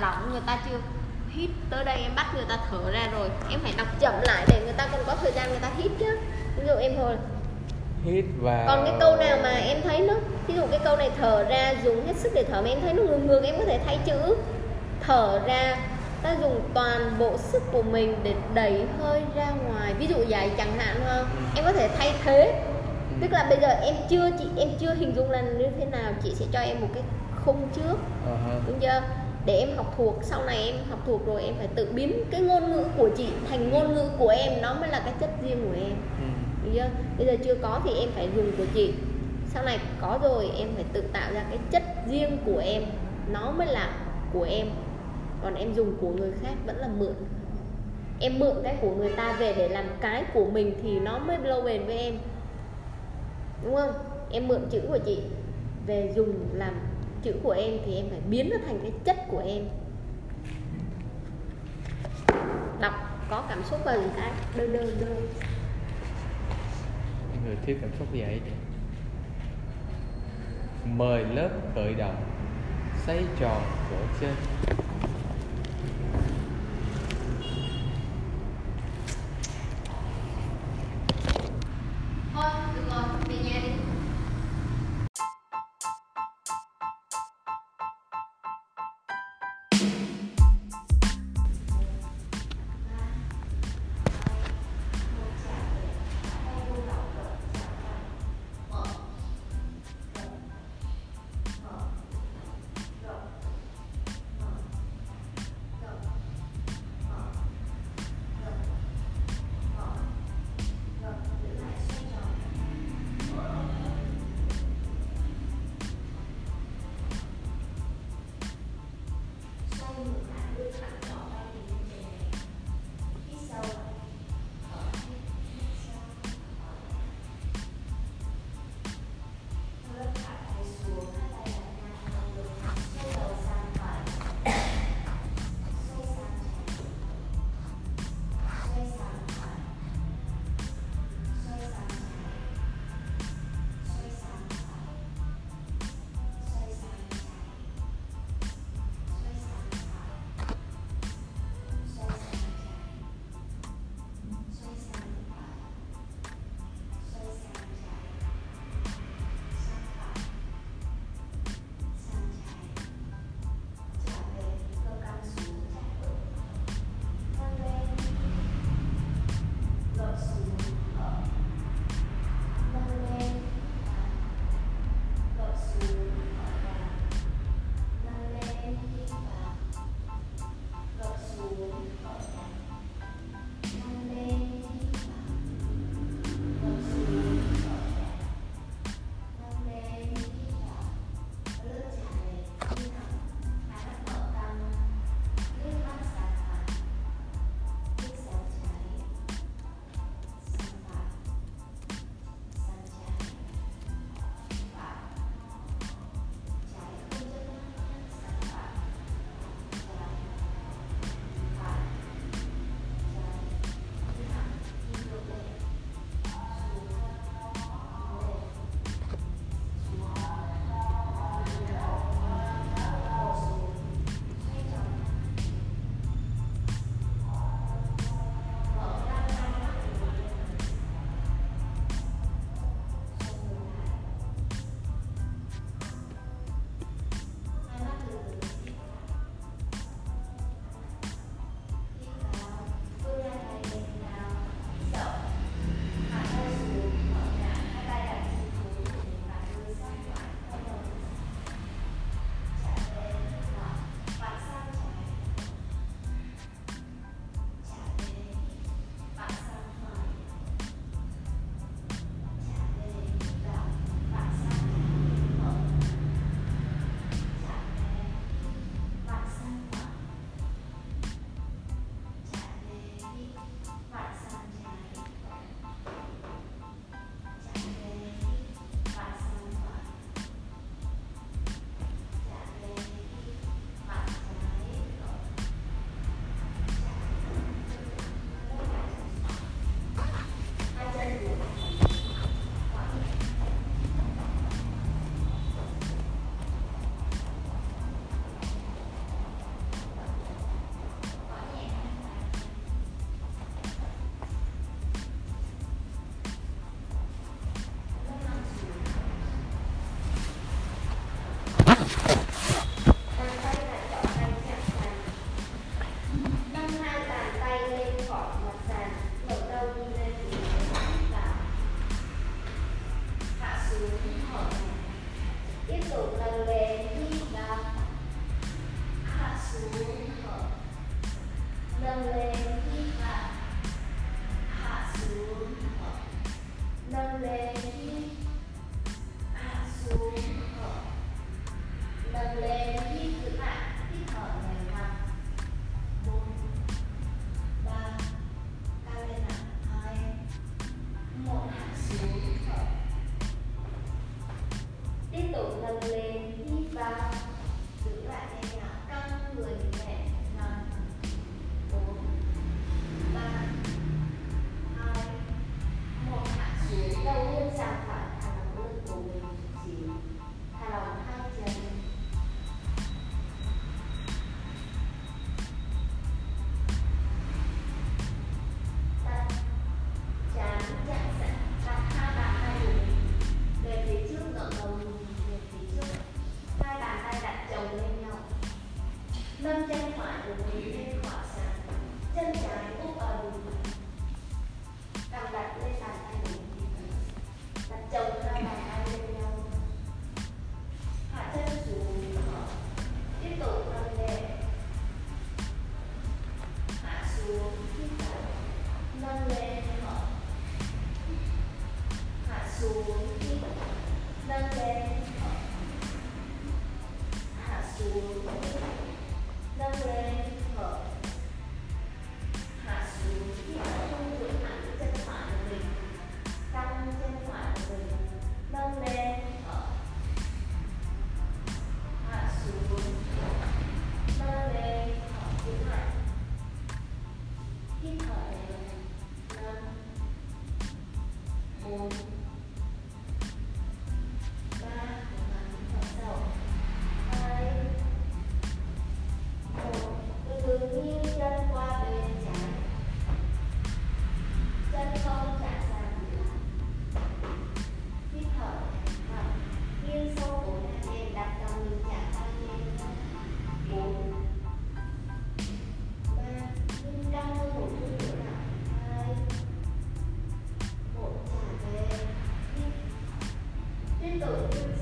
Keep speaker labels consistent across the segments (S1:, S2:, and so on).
S1: lỏng người ta chưa hít tới đây em bắt người ta thở ra rồi. Em phải đọc chậm lại để người ta còn có thời gian người ta hít chứ. Ví dụ em thôi
S2: hít vào
S1: còn cái câu nào mà em thấy nó ví dụ cái câu này thở ra dùng hết sức để thở mà em thấy nó ngược ngược em có thể thay chữ. Thở ra ta dùng toàn bộ sức của mình để đẩy hơi ra ngoài. Ví dụ vậy chẳng hạn ha em có thể thay thế. Tức là bây giờ em chưa chị em chưa hình dung là như thế nào. Chị sẽ cho em một cái khung trước.
S2: Ha.
S1: đúng chưa để em học thuộc. Sau này em học thuộc rồi em phải tự biến cái ngôn ngữ của chị thành ngôn ngữ của em. Nó mới là cái chất riêng của em.
S2: Ừ.
S1: Chưa? Bây giờ chưa có thì em phải dùng của chị. Sau này có rồi em phải tự tạo ra cái chất riêng của em. Nó mới là của em. Còn em dùng của người khác vẫn là mượn. Em mượn cái của người ta về để làm cái của mình thì nó mới lâu bền với em. Đúng không? Em mượn chữ của chị về dùng làm chữ của em thì em phải biến nó thành cái chất của em. Đọc, có cảm xúc vào những cái đơ đơ đơ.
S2: Người thiếu cảm xúc vậy? Mời lớp khởi động xoay tròn cổ chân.
S1: Thank you.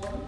S1: four